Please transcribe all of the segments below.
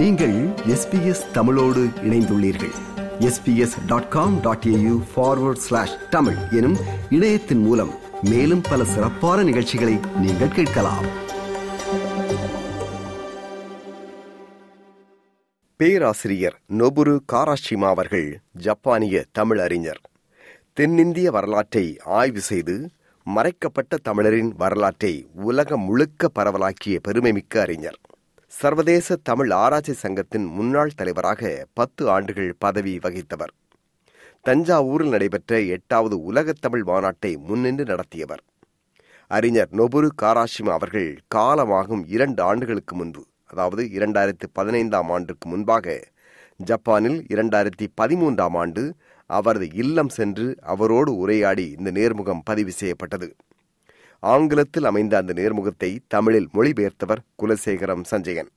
நீங்கள் எஸ்பிஎஸ் தமிழோடு இணைந்துள்ளீர்கள். SBS dot com dot AU forward slash Tamil எனும் இணையத்தின் மூலம் மேலும் பல சிறப்பான நிகழ்ச்சிகளை நீங்கள் கேட்கலாம். பேராசிரியர் நொபுரு காராஷிமா அவர்கள் ஜப்பானிய தமிழ் அறிஞர். தென்னிந்திய வரலாற்றை ஆய்வு செய்து மறைக்கப்பட்ட தமிழரின் வரலாற்றை உலகம் முழுக்க பரவலாக்கிய பெருமைமிக்க அறிஞர். சர்வதேச தமிழ் ஆராய்ச்சி சங்கத்தின் முன்னாள் தலைவராக பத்து ஆண்டுகள் பதவி வகித்தவர். தஞ்சாவூரில் நடைபெற்ற எட்டாவது உலகத் தமிழ் மாநாட்டை முன்னின்று நடத்தியவர். அறிஞர் நொபுரு காராஷிமா அவர்கள் காலமாகும் இரண்டு ஆண்டுகளுக்கு முன்பு அதாவது இரண்டாயிரத்தி பதினைந்தாம் ஆண்டுக்கு முன்பாக ஜப்பானில் இரண்டாயிரத்தி பதிமூன்றாம் ஆண்டு அவரது இல்லம் சென்று அவரோடு உரையாடி இந்த நேர்முகம் பதிவு செய்யப்பட்டது. ஆங்கிலத்தில் அமைந்த அந்த நேர்முகத்தை தமிழில் மொழிபெயர்த்தவர் குலசேகரம் சஞ்சயன்.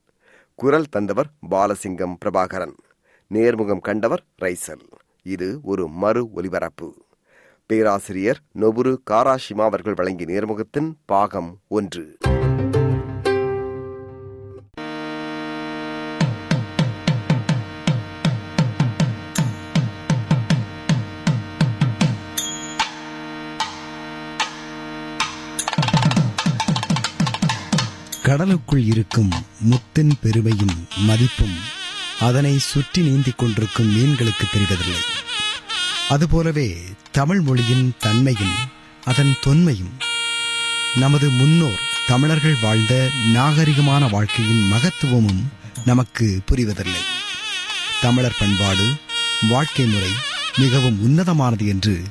குரல் தந்தவர் பாலசிங்கம் பிரபாகரன். நேர்முகம் கண்டவர் ரைசல். இது ஒரு மறு ஒலிபரப்பு. பேராசிரியர் நொபுரு காராஷிமா அவர்கள் வழங்கிய நேர்முகத்தின் பாகம் ஒன்று. கடலுக்குள் இருக்கும் முத்தின் பெருமையும் மதிப்பும் அதனை சுற்றி நீந்திக் கொண்டிருக்கும் மீன்களுக்கு தெரிவதில்லை. அதுபோலவே தமிழ் மொழியின் தன்மையும் அதன் தொன்மையும் நமது முன்னோர் தமிழர்கள் வாழ்ந்த நாகரிகமான வாழ்க்கையின் மகத்துவமும் நமக்கு புரிவதில்லை. தமிழர் பண்பாடு வாழ்க்கை முறை மிகவும் உன்னதமானது என்று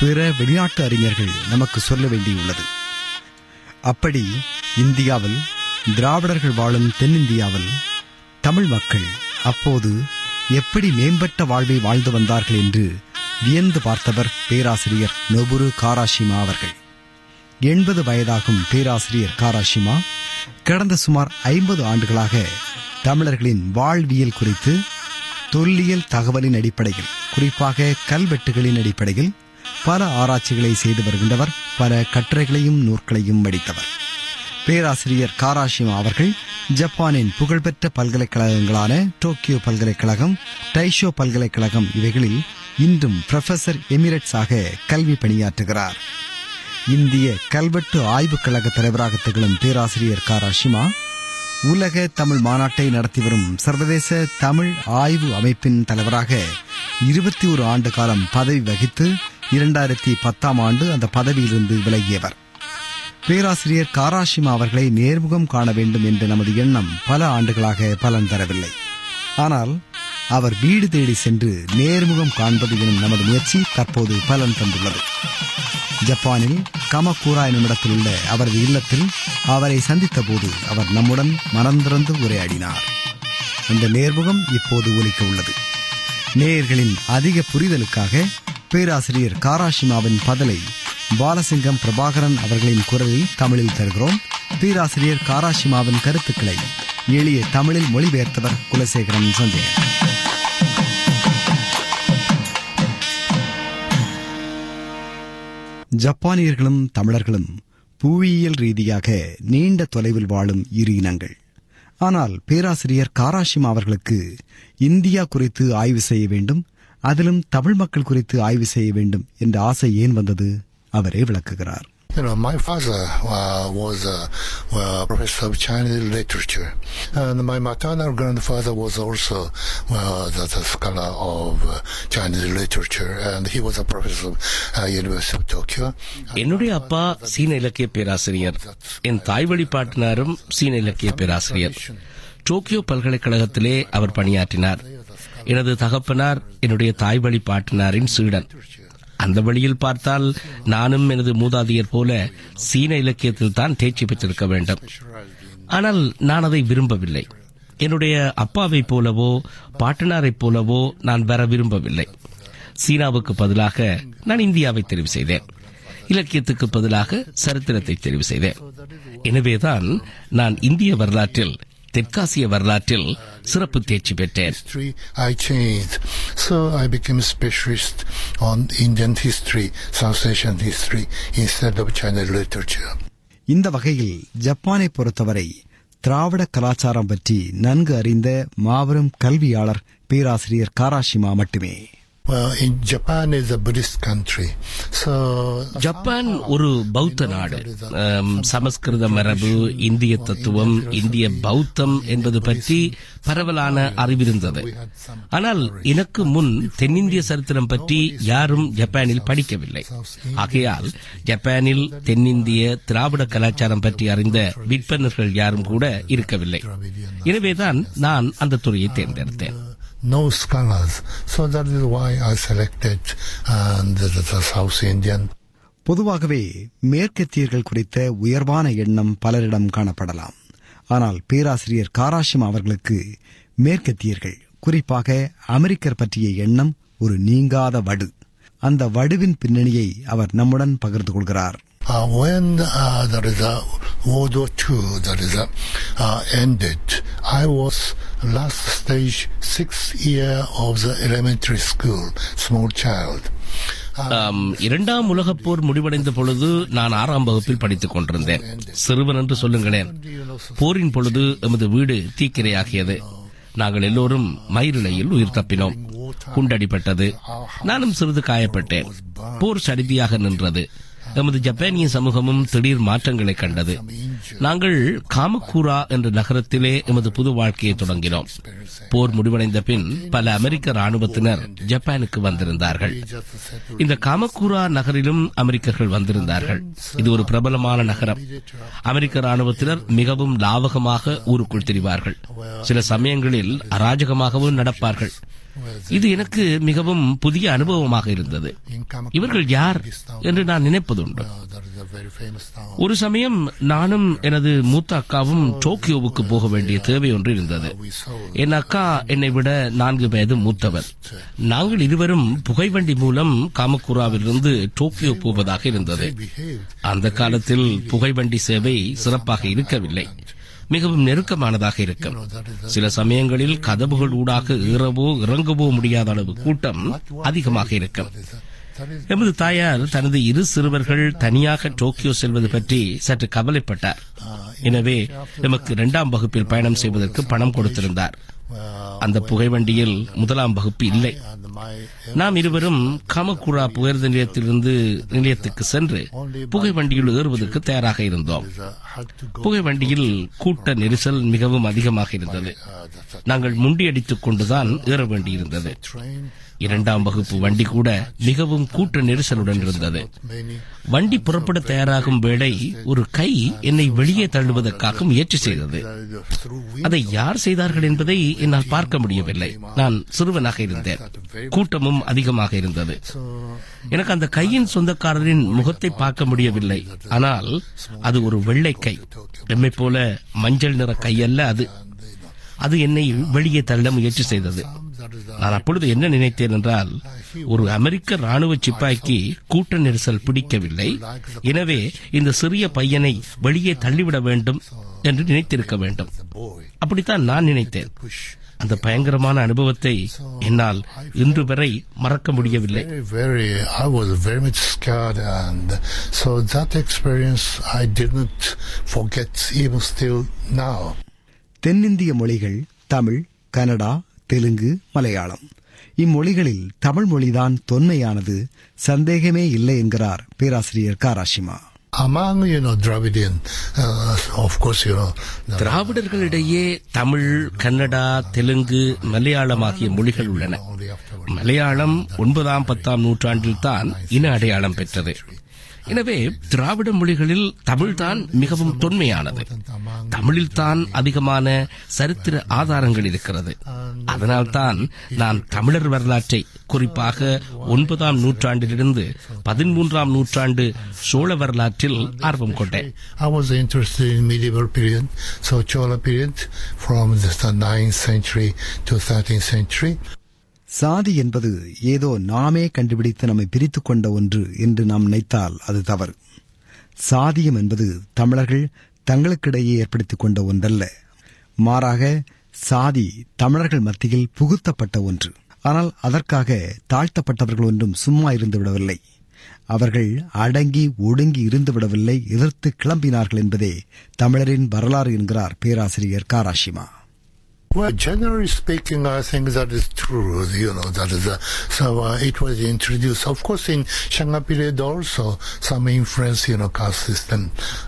பிற வெளிநாட்டு அறிஞர்கள் நமக்கு சொல்ல வேண்டியுள்ளது. அப்படி இந்தியாவில் திராவிடர்கள் வாழும் தென்னிந்தியாவில் தமிழ் மக்கள் அப்போது எப்படி மேம்பட்ட வாழ்வை வாழ்ந்து வந்தார்கள் என்று வியந்து பார்த்தவர் பேராசிரியர் நொபுரு காராஷிமா அவர்கள். எண்பது வயதாகும் பேராசிரியர் காராஷிமா கடந்த சுமார் ஐம்பது ஆண்டுகளாக தமிழர்களின் வாழ்வியல் குறித்து தொல்லியல் தகவலின் அடிப்படையில் குறிப்பாக கல்வெட்டுகளின் அடிப்படையில் பல ஆராய்ச்சிகளை செய்து வருகின்றவர் பல கட்டுரைகளையும் நூற்களையும் வடித்தவர். பேராசிரியர் காராஷிமா அவர்கள் ஜப்பானின் புகழ்பெற்ற பல்கலைக்கழகங்களான டோக்கியோ பல்கலைக்கழகம் டைஷோ பல்கலைக்கழகம் இவைகளில் இன்றும் புரொஃபசர் எமிரட்ஸ் ஆக கல்வி பணியாற்றுகிறார். இந்திய கல்வெட்டு ஆய்வுக் கழக தலைவராக திகழும் பேராசிரியர் காராஷிமா உலக தமிழ் மாநாட்டை நடத்தி வரும் சர்வதேச தமிழ் ஆய்வு அமைப்பின் தலைவராக இருபத்தி ஒரு ஆண்டு காலம் பதவி வகித்து இரண்டாயிரத்தி பத்தாம் ஆண்டு அந்த பதவியிலிருந்து விலகியவர். பேராசிரியர் காராஷிமா அவர்களை நேர்முகம் காண வேண்டும் என்ற நமது எண்ணம் பல ஆண்டுகளாக பலன் தரவில்லை. ஆனால் அவர் வீடு தேடி சென்று நேர்முகம் காண்பது எனும் நமது முயற்சி தற்போது பலன் தந்துள்ளது. ஜப்பானில் கமக்கூரா என்னும் இடத்தில் உள்ள அவரது இல்லத்தில் அவரை சந்தித்த போது அவர் நம்முடன் மனந்திறந்து உரையாடினார். இந்த நேர்முகம் இப்போது ஒலிக்க உள்ளது. நேயர்களின் அதிக புரிதலுக்காக பேராசிரியர் காராஷிமாவின் பதலை பாலசிங்கம் பிரபாகரன் அவர்களின் குரலில் தமிழில் தருகிறோம். பேராசிரியர் காராஷிமாவின் கருத்துக்களை எளிய தமிழில் மொழிபெயர்த்தவர் குலசேகரன் சஞ்சயன் ஜப்பானியர்களும் தமிழர்களும் புவியியல் ரீதியாக நீண்ட தொலைவில் வாழும் இரு இனங்கள். ஆனால் பேராசிரியர் காராஷிமா அவர்களுக்கு இந்தியா குறித்து ஆய்வு செய்ய வேண்டும் அதிலும் தமிழ் மக்கள் குறித்து ஆய்வு செய்ய வேண்டும் என்ற ஆசை ஏன் வந்தது? அவரே விளக்குகிறார் You know, my father uh, was a uh, professor of Chinese literature, and my maternal grandfather was also uh, the, the scholar of uh, Chinese literature, and he was a professor of uh, University of Tokyo. என்னுடைய அப்பா சீன இலக்கிய பேராசிரியர் என் தாய் வழிபாட்டினாரும் சீன இலக்கிய பேராசிரியர் Tokyo பல்கலைக்கழகத்திலே அவர் பணியாற்றினார் எனது தகப்பனார் என்னுடைய தாய் வழி பாட்டினாரின் சீடன் அந்த வழியில் பார்த்தால் நானும் எனது மூதாதையர் போல சீன இலக்கியத்தில் தான் தேர்ச்சி பெற்றிருக்க வேண்டும். ஆனால் நான் அதை விரும்பவில்லை. என்னுடைய அப்பாவைப் போலவோ பாட்டனாரைப் போலவோ நான் வர விரும்பவில்லை. சீனாவுக்கு பதிலாக நான் இந்தியாவை தெரிவு செய்தேன். இலக்கியத்துக்கு பதிலாக சரித்திரத்தை தெரிவு செய்தேன். எனவேதான் நான் இந்திய வரலாற்றில் தெற்காசிய வரலாற்றில் சிறப்பு தேர்ச்சி பெற்றேன் History I changed, so I became a specialist on Indian history, South Asian history instead of Chinese literature. இந்த வகையில் ஜப்பானை பொறுத்தவரை திராவிட கலாச்சாரம் பற்றி நன்கு அறிந்த மாபெரும் கல்வியாளர் பேராசிரியர் காராஷிமா மட்டுமே Well, in Japan is a Buddhist country, so Japan ஒரு பௌத்த நாடு சமஸ்கிருத மரபு இந்திய தத்துவம் இந்திய பௌத்தம் என்பது பற்றி பரவலான அறிவிருந்தது ஆனால் எனக்கு முன் தென்னிந்திய சரித்திரம் பற்றி யாரும் ஜப்பானில் படிக்கவில்லை ஆகையால் ஜப்பானில் தென்னிந்திய திராவிட கலாச்சாரம் பற்றி அறிந்த விற்பனர்கள் யாரும் கூட இருக்கவில்லை எனவேதான் நான் அந்த துறையை தேர்ந்தெடுத்தேன் no scholars. So that is why I selected uh, the, the, South Indian. பொதுவாகவே மேற்கத்தியர்கள் குறித்த உயர்வான எண்ணம் பலரிடம் காணப்படலாம் ஆனால் பேராசிரியர் காராஷிம் அவர்களுக்கு மேற்கத்தியர்கள் குறிப்பாக அமெரிக்கர் பற்றிய எண்ணம் ஒரு நீங்காத வடு அந்த வடுவின் பின்னணியை அவர் நம்முடன் பகிர்ந்து கொள்கிறார் Uh, when uh, there is a World War II that is uh, ended, I was last stage sixth year of the elementary school, small child. Uh, um, இரண்டாம் உலகப் போர் முடிவடைந்த பொழுது நான் ஆறாம் வகுப்பில் படித்துக் கொண்டிருந்தேன். சிறுவன் என்று சொல்லுங்களேன். போரின் பொழுது எமது வீடு தீக்கிரையாகியது. நாங்கள் எல்லோரும் மயிரிழையில் உயிர் தப்பினோம். குண்டடிப்பட்டது நானும் சிறிது காயப்பட்டேன். போர் சரிதியாக நின்றது. எமது ஜப்பானிய சமூகமும் திடீர் மாற்றங்களை கண்டது. நாங்கள் காமக்கூரா என்ற நகரத்திலே எமது புது வாழ்க்கையை தொடங்கினோம். போர் முடிவடைந்த பின் பல அமெரிக்க ராணுவத்தினர் ஜப்பானுக்கு வந்திருந்தார்கள். இந்த காமக்கூரா நகரிலும் அமெரிக்கர்கள் வந்திருந்தார்கள். இது ஒரு பிரபலமான நகரம். அமெரிக்க ராணுவத்தினர் மிகவும் லாவகமாக ஊருக்குள் திரிவார்கள். சில சமயங்களில் அராஜகமாகவும் நடப்பார்கள். இது எனக்கு மிகவும் புதிய அனுபவமாக இருந்தது. இவர்கள் யார் என்று நான் நினைப்பதுண்டு. ஒரு சமயம் நானும் எனது மூத்த அக்காவும் டோக்கியோவுக்கு போக வேண்டிய தேவை ஒன்று இருந்தது. என் அக்கா என்னை விட நான்கு வயது மூத்தவர். நாங்கள் இருவரும் புகைவண்டி மூலம் காமக்குராவிலிருந்து டோக்கியோ போவதாக இருந்தது. அந்த காலத்தில் புகைவண்டி சேவை சிறப்பாக இருக்கவில்லை. மிகவும் நெருக்கமானதாக இருக்கும். சில சமயங்களில் கதவுகள் ஊடாக ஏறவோ இறங்கவோ முடியாத அளவு கூட்டம் அதிகமாக இருக்கும். எமது தாயார் தனது இரு சிறுவர்கள் தனியாக டோக்கியோ செல்வது பற்றி சற்று கவலைப்பட்டார். எனவே நமக்கு இரண்டாம் வகுப்பில் பயணம் செய்வதற்கு பணம் கொடுத்திருந்தார். அந்த புகைவண்டியில் முதலாம் வகுப்பு இல்லை. நாம் இருவரும் காமக்குரா புகையிரத நிலையத்திலிருந்து நிலையத்துக்கு சென்று புகைவண்டியில் ஏறுவதற்கு தயாராக இருந்தோம். புகைவண்டியில் கூட்ட நெரிசல் மிகவும் அதிகமாக இருந்தது. நாங்கள் முண்டியடித்துக் கொண்டுதான் ஏற வேண்டியிருந்தது. இரண்டாம் வகுப்பு வண்டி கூட மிகவும் கூட்ட நெரிசலுடன் இருந்தது. வண்டி புறப்பட தயாராகும் வேளை ஒரு கை என்னை வெளியே தள்ளுவதற்காக முயற்சி செய்தது. அதை யார் செய்தார்கள் என்பதை என்னால் பார்க்க முடியவில்லை. நான் சிறுவனாக இருந்தேன். கூட்டமும் அதிகமாக இருந்தது. எனக்கு அந்த கையின் சொந்தக்காரரின் முகத்தை பார்க்க முடியவில்லை. ஆனால் அது ஒரு வெள்ளை கை. எம்மை போல மஞ்சள் நிற கை அல்ல அது அது என்னை வெளியே தள்ள முயற்சி செய்தது. நான் அப்பொழுது என்ன நினைத்தேன் என்றால் ஒரு அமெரிக்க ராணுவ சிப்பாய்க்கு கூட்ட நெரிசல் பிடிக்கவில்லை. எனவே இந்த சிறிய பையனை வெளியே தள்ளிவிட வேண்டும் என்று நினைத்திருக்க வேண்டும். அப்படித்தான் நான் நினைத்தேன். அந்த பயங்கரமான அனுபவத்தை என்னால் இன்று வரை மறக்க முடியவில்லை. Very so that experience I didn't forget even still now. தென்னிந்திய மொழிகள் தமிழ் கனடா தெலுங்கு மலையாளம். இம்மொழிகளில் தமிழ் மொழிதான் தொன்மையானது சந்தேகமே இல்லை என்கிறார் பேராசிரியர் Karashima Among you know Dravidian, uh, of course you know the திராவிடர்களிடையே தமிழ் கன்னடா தெலுங்கு மலையாளம் ஆகிய மொழிகள் உள்ளன. மலையாளம் ஒன்பதாம் பத்தாம் நூற்றாண்டில் தான் இன அடையாளம் பெற்றது. எனவே திராவிட மொழிகளில் தமிழ்தான் மிகவும் தொன்மையானது. தமிழில் தான் அதிகமான சரித்திர ஆதாரங்கள் இருக்கிறது. அதனால்தான் நான் தமிழர் வரலாற்றை குறிப்பாக ஒன்பதாம் நூற்றாண்டிலிருந்து பதிமூன்றாம் நூற்றாண்டு சோழ வரலாற்றில் ஆர்வம் கொண்டேன். I was interested in medieval period, so Chola period from the 9th century to 13th century. சாதி என்பது ஏதோ நாமே கண்டுபிடித்து நம்மை பிரித்து கொண்ட ஒன்று என்று நாம் நினைத்தால் அது தவறு. சாதியம் என்பது தமிழர்கள் தங்களுக்கிடையே ஏற்படுத்திக் கொண்ட ஒன்றல்ல. மாறாக சாதி தமிழர்கள் மத்தியில் புகுத்தப்பட்ட ஒன்று. ஆனால் அதற்காக தாழ்த்தப்பட்டவர்கள் ஒன்றும் சும்மா இருந்து விடவில்லை. அவர்கள் அடங்கி ஒடுங்கி இருந்து விடவில்லை எதிர்த்து கிளம்பினார்கள் என்பதே தமிழரின் வரலாறு என்கிறார் பேராசிரியர் Karashima Well, generally speaking, I think that is true. You know, that is uh, so. Uh, it was introduced, of course, in Shanga period also some influence. You know, caste system.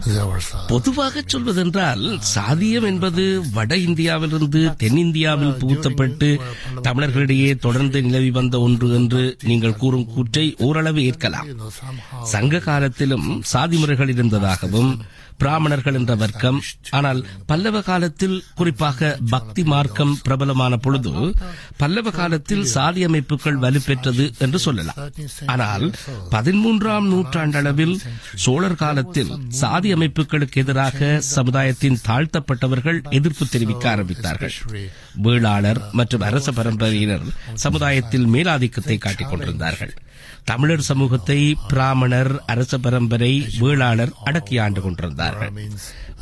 There was. Uh, பொதுவாக சொல்வதென்றால் சாதியம் என்பது வட இந்தியாவிலிருந்து தென்னிந்தியாவில் புகுத்தப்பட்டு தமிழர்களிடையே தொடர்ந்து நிலவி வந்த ஒன்று என்று நீங்கள் கூறும் கூற்றை ஓரளவு ஏற்கலாம். சங்க காலத்திலும் சாதி முறைகள் இருந்ததாகவும் பிராமணர்கள் என்ற வர்க்கம். ஆனால் பல்லவ காலத்தில் குறிப்பாக பக்தி மார்க்கம் பிரபலமான பொழுது பல்லவ காலத்தில் சாதி அமைப்புகள் வலுப்பெற்றது என்று சொல்லலாம். ஆனால் பதிமூன்றாம் நூற்றாண்டளவில் சோழர் காலத்தில் சாதி அமைப்புகளுக்கு எதிராக சமுதாயத்தின் தாழ்த்தப்பட்டவர்கள் எதிர்ப்பு தெரிவிக்க ஆரம்பித்தார்கள். வேளாளர் மற்றும் அரச பரம்பரையினர் சமுதாயத்தில் மேலாதிக்கத்தை காட்டிக் கொண்டிருந்தார்கள். தமிழர் சமூகத்தை பிராமணர் அரச பரம்பரை வேளாளர் அடக்கி ஆண்டு கொண்டிருந்தார்கள்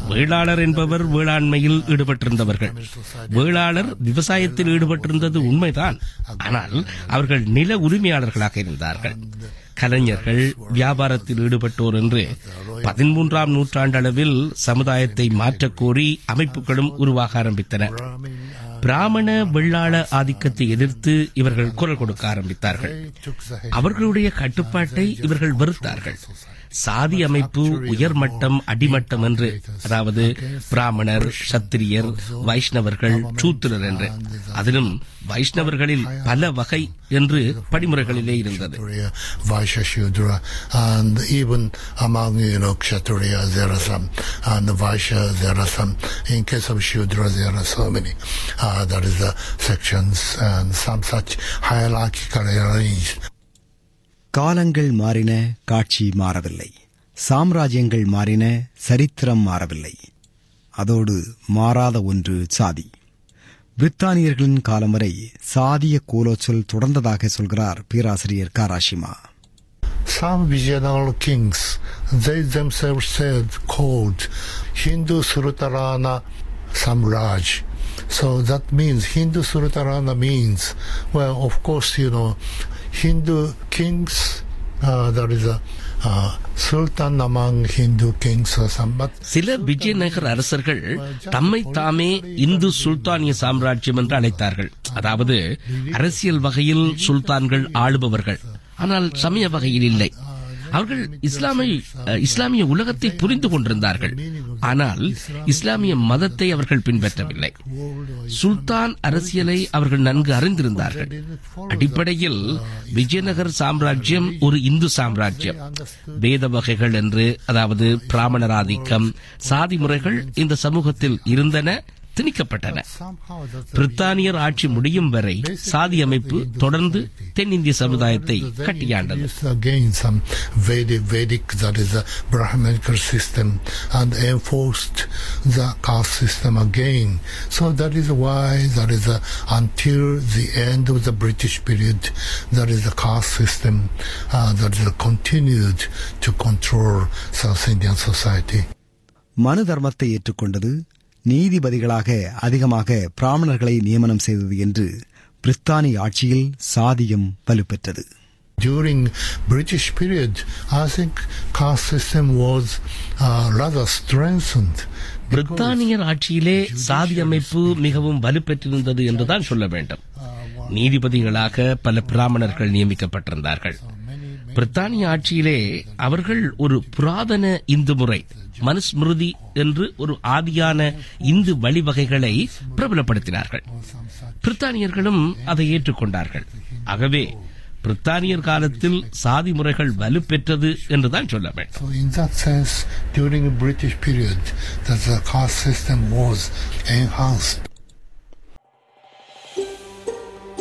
வேளாளர் என்பவர் வேளாண்மையில் ஈடுபட்டிருந்தவர்கள். வேளாளர் விவசாயத்தில் ஈடுபட்டிருந்தது உண்மைதான். ஆனால் அவர்கள் நில உரிமையாளர்களாக இருந்தார்கள். கலைஞர்கள் வியாபாரத்தில் ஈடுபட்டோர் என்று பதிமூன்றாம் நூற்றாண்டளவில் சமுதாயத்தை மாற்றக்கோரி அமைப்புகளும் உருவாக ஆரம்பித்தன. பிராமண வெள்ளாள ஆதிக்கத்தை எதிர்த்து இவர்கள் குரல் கொடுக்க ஆரம்பித்தார்கள். அவர்களுடைய கட்டுப்பாட்டை இவர்கள் வெறுத்தார்கள். சாதி அமைப்பு உயர்மட்டம் அடிமட்டம் என்று அதாவது பிராமணர் சத்திரியர் வைஷ்ணவர்கள் சூத்திரர் என்று அதிலும் வைஷ்ணவர்களில் பல வகை என்று படிமுறைகளிலே இருந்தது In case of Shudra, there are so many. Uh, there is the sections and some such hierarchical arranged. காலங்கள் மாறின காட்சி மாறவில்லை. சாம்ராஜ்யங்கள் மாறின சரித்திரம் மாறவில்லை. அதோடு மாறாத ஒன்று சாதி. பிரித்தானியர்களின் காலம் வரை சாதிய கோலோச்சல் தொடர்ந்ததாக சொல்கிறார் பேராசிரியர் Karashima Some Vijayanagar kings, they themselves said, called Hindu Srutarana Samraj. So that means Hindu Srutarana means, well, of course, you know, Hindu kings, uh, there is a uh, kings or some, but சில விஜயநகர் அரசர்கள் தம்மை தாமே இந்து சுல்தானிய சாம்ராஜ்யம் என்று அழைத்தார்கள் அதாவது அரசியல் வகையில் சுல்தான்கள் ஆளுபவர்கள் ஆனால் சமய வகையில் இல்லை அவர்கள் இஸ்லாமை இஸ்லாமிய உலகத்தை புரிந்து கொண்டிருந்தார்கள். ஆனால் இஸ்லாமிய மதத்தை அவர்கள் பின்பற்றவில்லை. சுல்தான் அரசியலை அவர்கள் நன்கு அறிந்திருந்தார்கள். அடிப்படையில் விஜயநகர் சாம்ராஜ்யம் ஒரு இந்து சாம்ராஜ்யம். வேத வகைகள் என்று அதாவது பிராமணராதிக்கம் சாதி முறைகள் இந்த சமூகத்தில் இருந்தன. திணிக்கப்பட்டன somehow that's பிரித்தானியர் ஆட்சி முடியும் வரை சாதி அமைப்பு தொடர்ந்து தென்னிந்திய சமுதாயத்தை கட்டியாண்டது It's again some Vedic, Vedic, that is a Brahmanical system, and enforced the caste system again. So that is why that is a, until the end of the British period, that is the caste system uh, that is continued to control South Indian society. மனு தர்மத்தை ஏற்றுக்கொண்டது நீதிபதிகளாக அதிகமாக பிராமணர்களை நியமனம் செய்தது என்று பிரித்தானிய ஆட்சியில் சாதியம் வலுப்பெற்றது. During British period, I think caste system was uh, rather strengthened. பிரித்தானியர் ஆட்சியிலே சாதி அமைப்பு மிகவும் வலுப்பெற்றிருந்தது என்றுதான் சொல்ல வேண்டும். நீதிபதிகளாக பல பிராமணர்கள் நியமிக்கப்பட்டிருந்தார்கள். பிரித்தானிய ஆட்சியிலே அவர்கள் ஒரு புராதன இந்து முறை மனுஸ்மிருதி என்று ஒரு ஆதியான இந்து வழிவகைகளை பிரபலப்படுத்தினார்கள். பிரித்தானியர்களும் அதை ஏற்றுக்கொண்டார்கள். ஆகவே பிரித்தானியர் காலத்தில் சாதி முறைகள் வலுப்பெற்றது என்றுதான் சொல்ல வேண்டும்.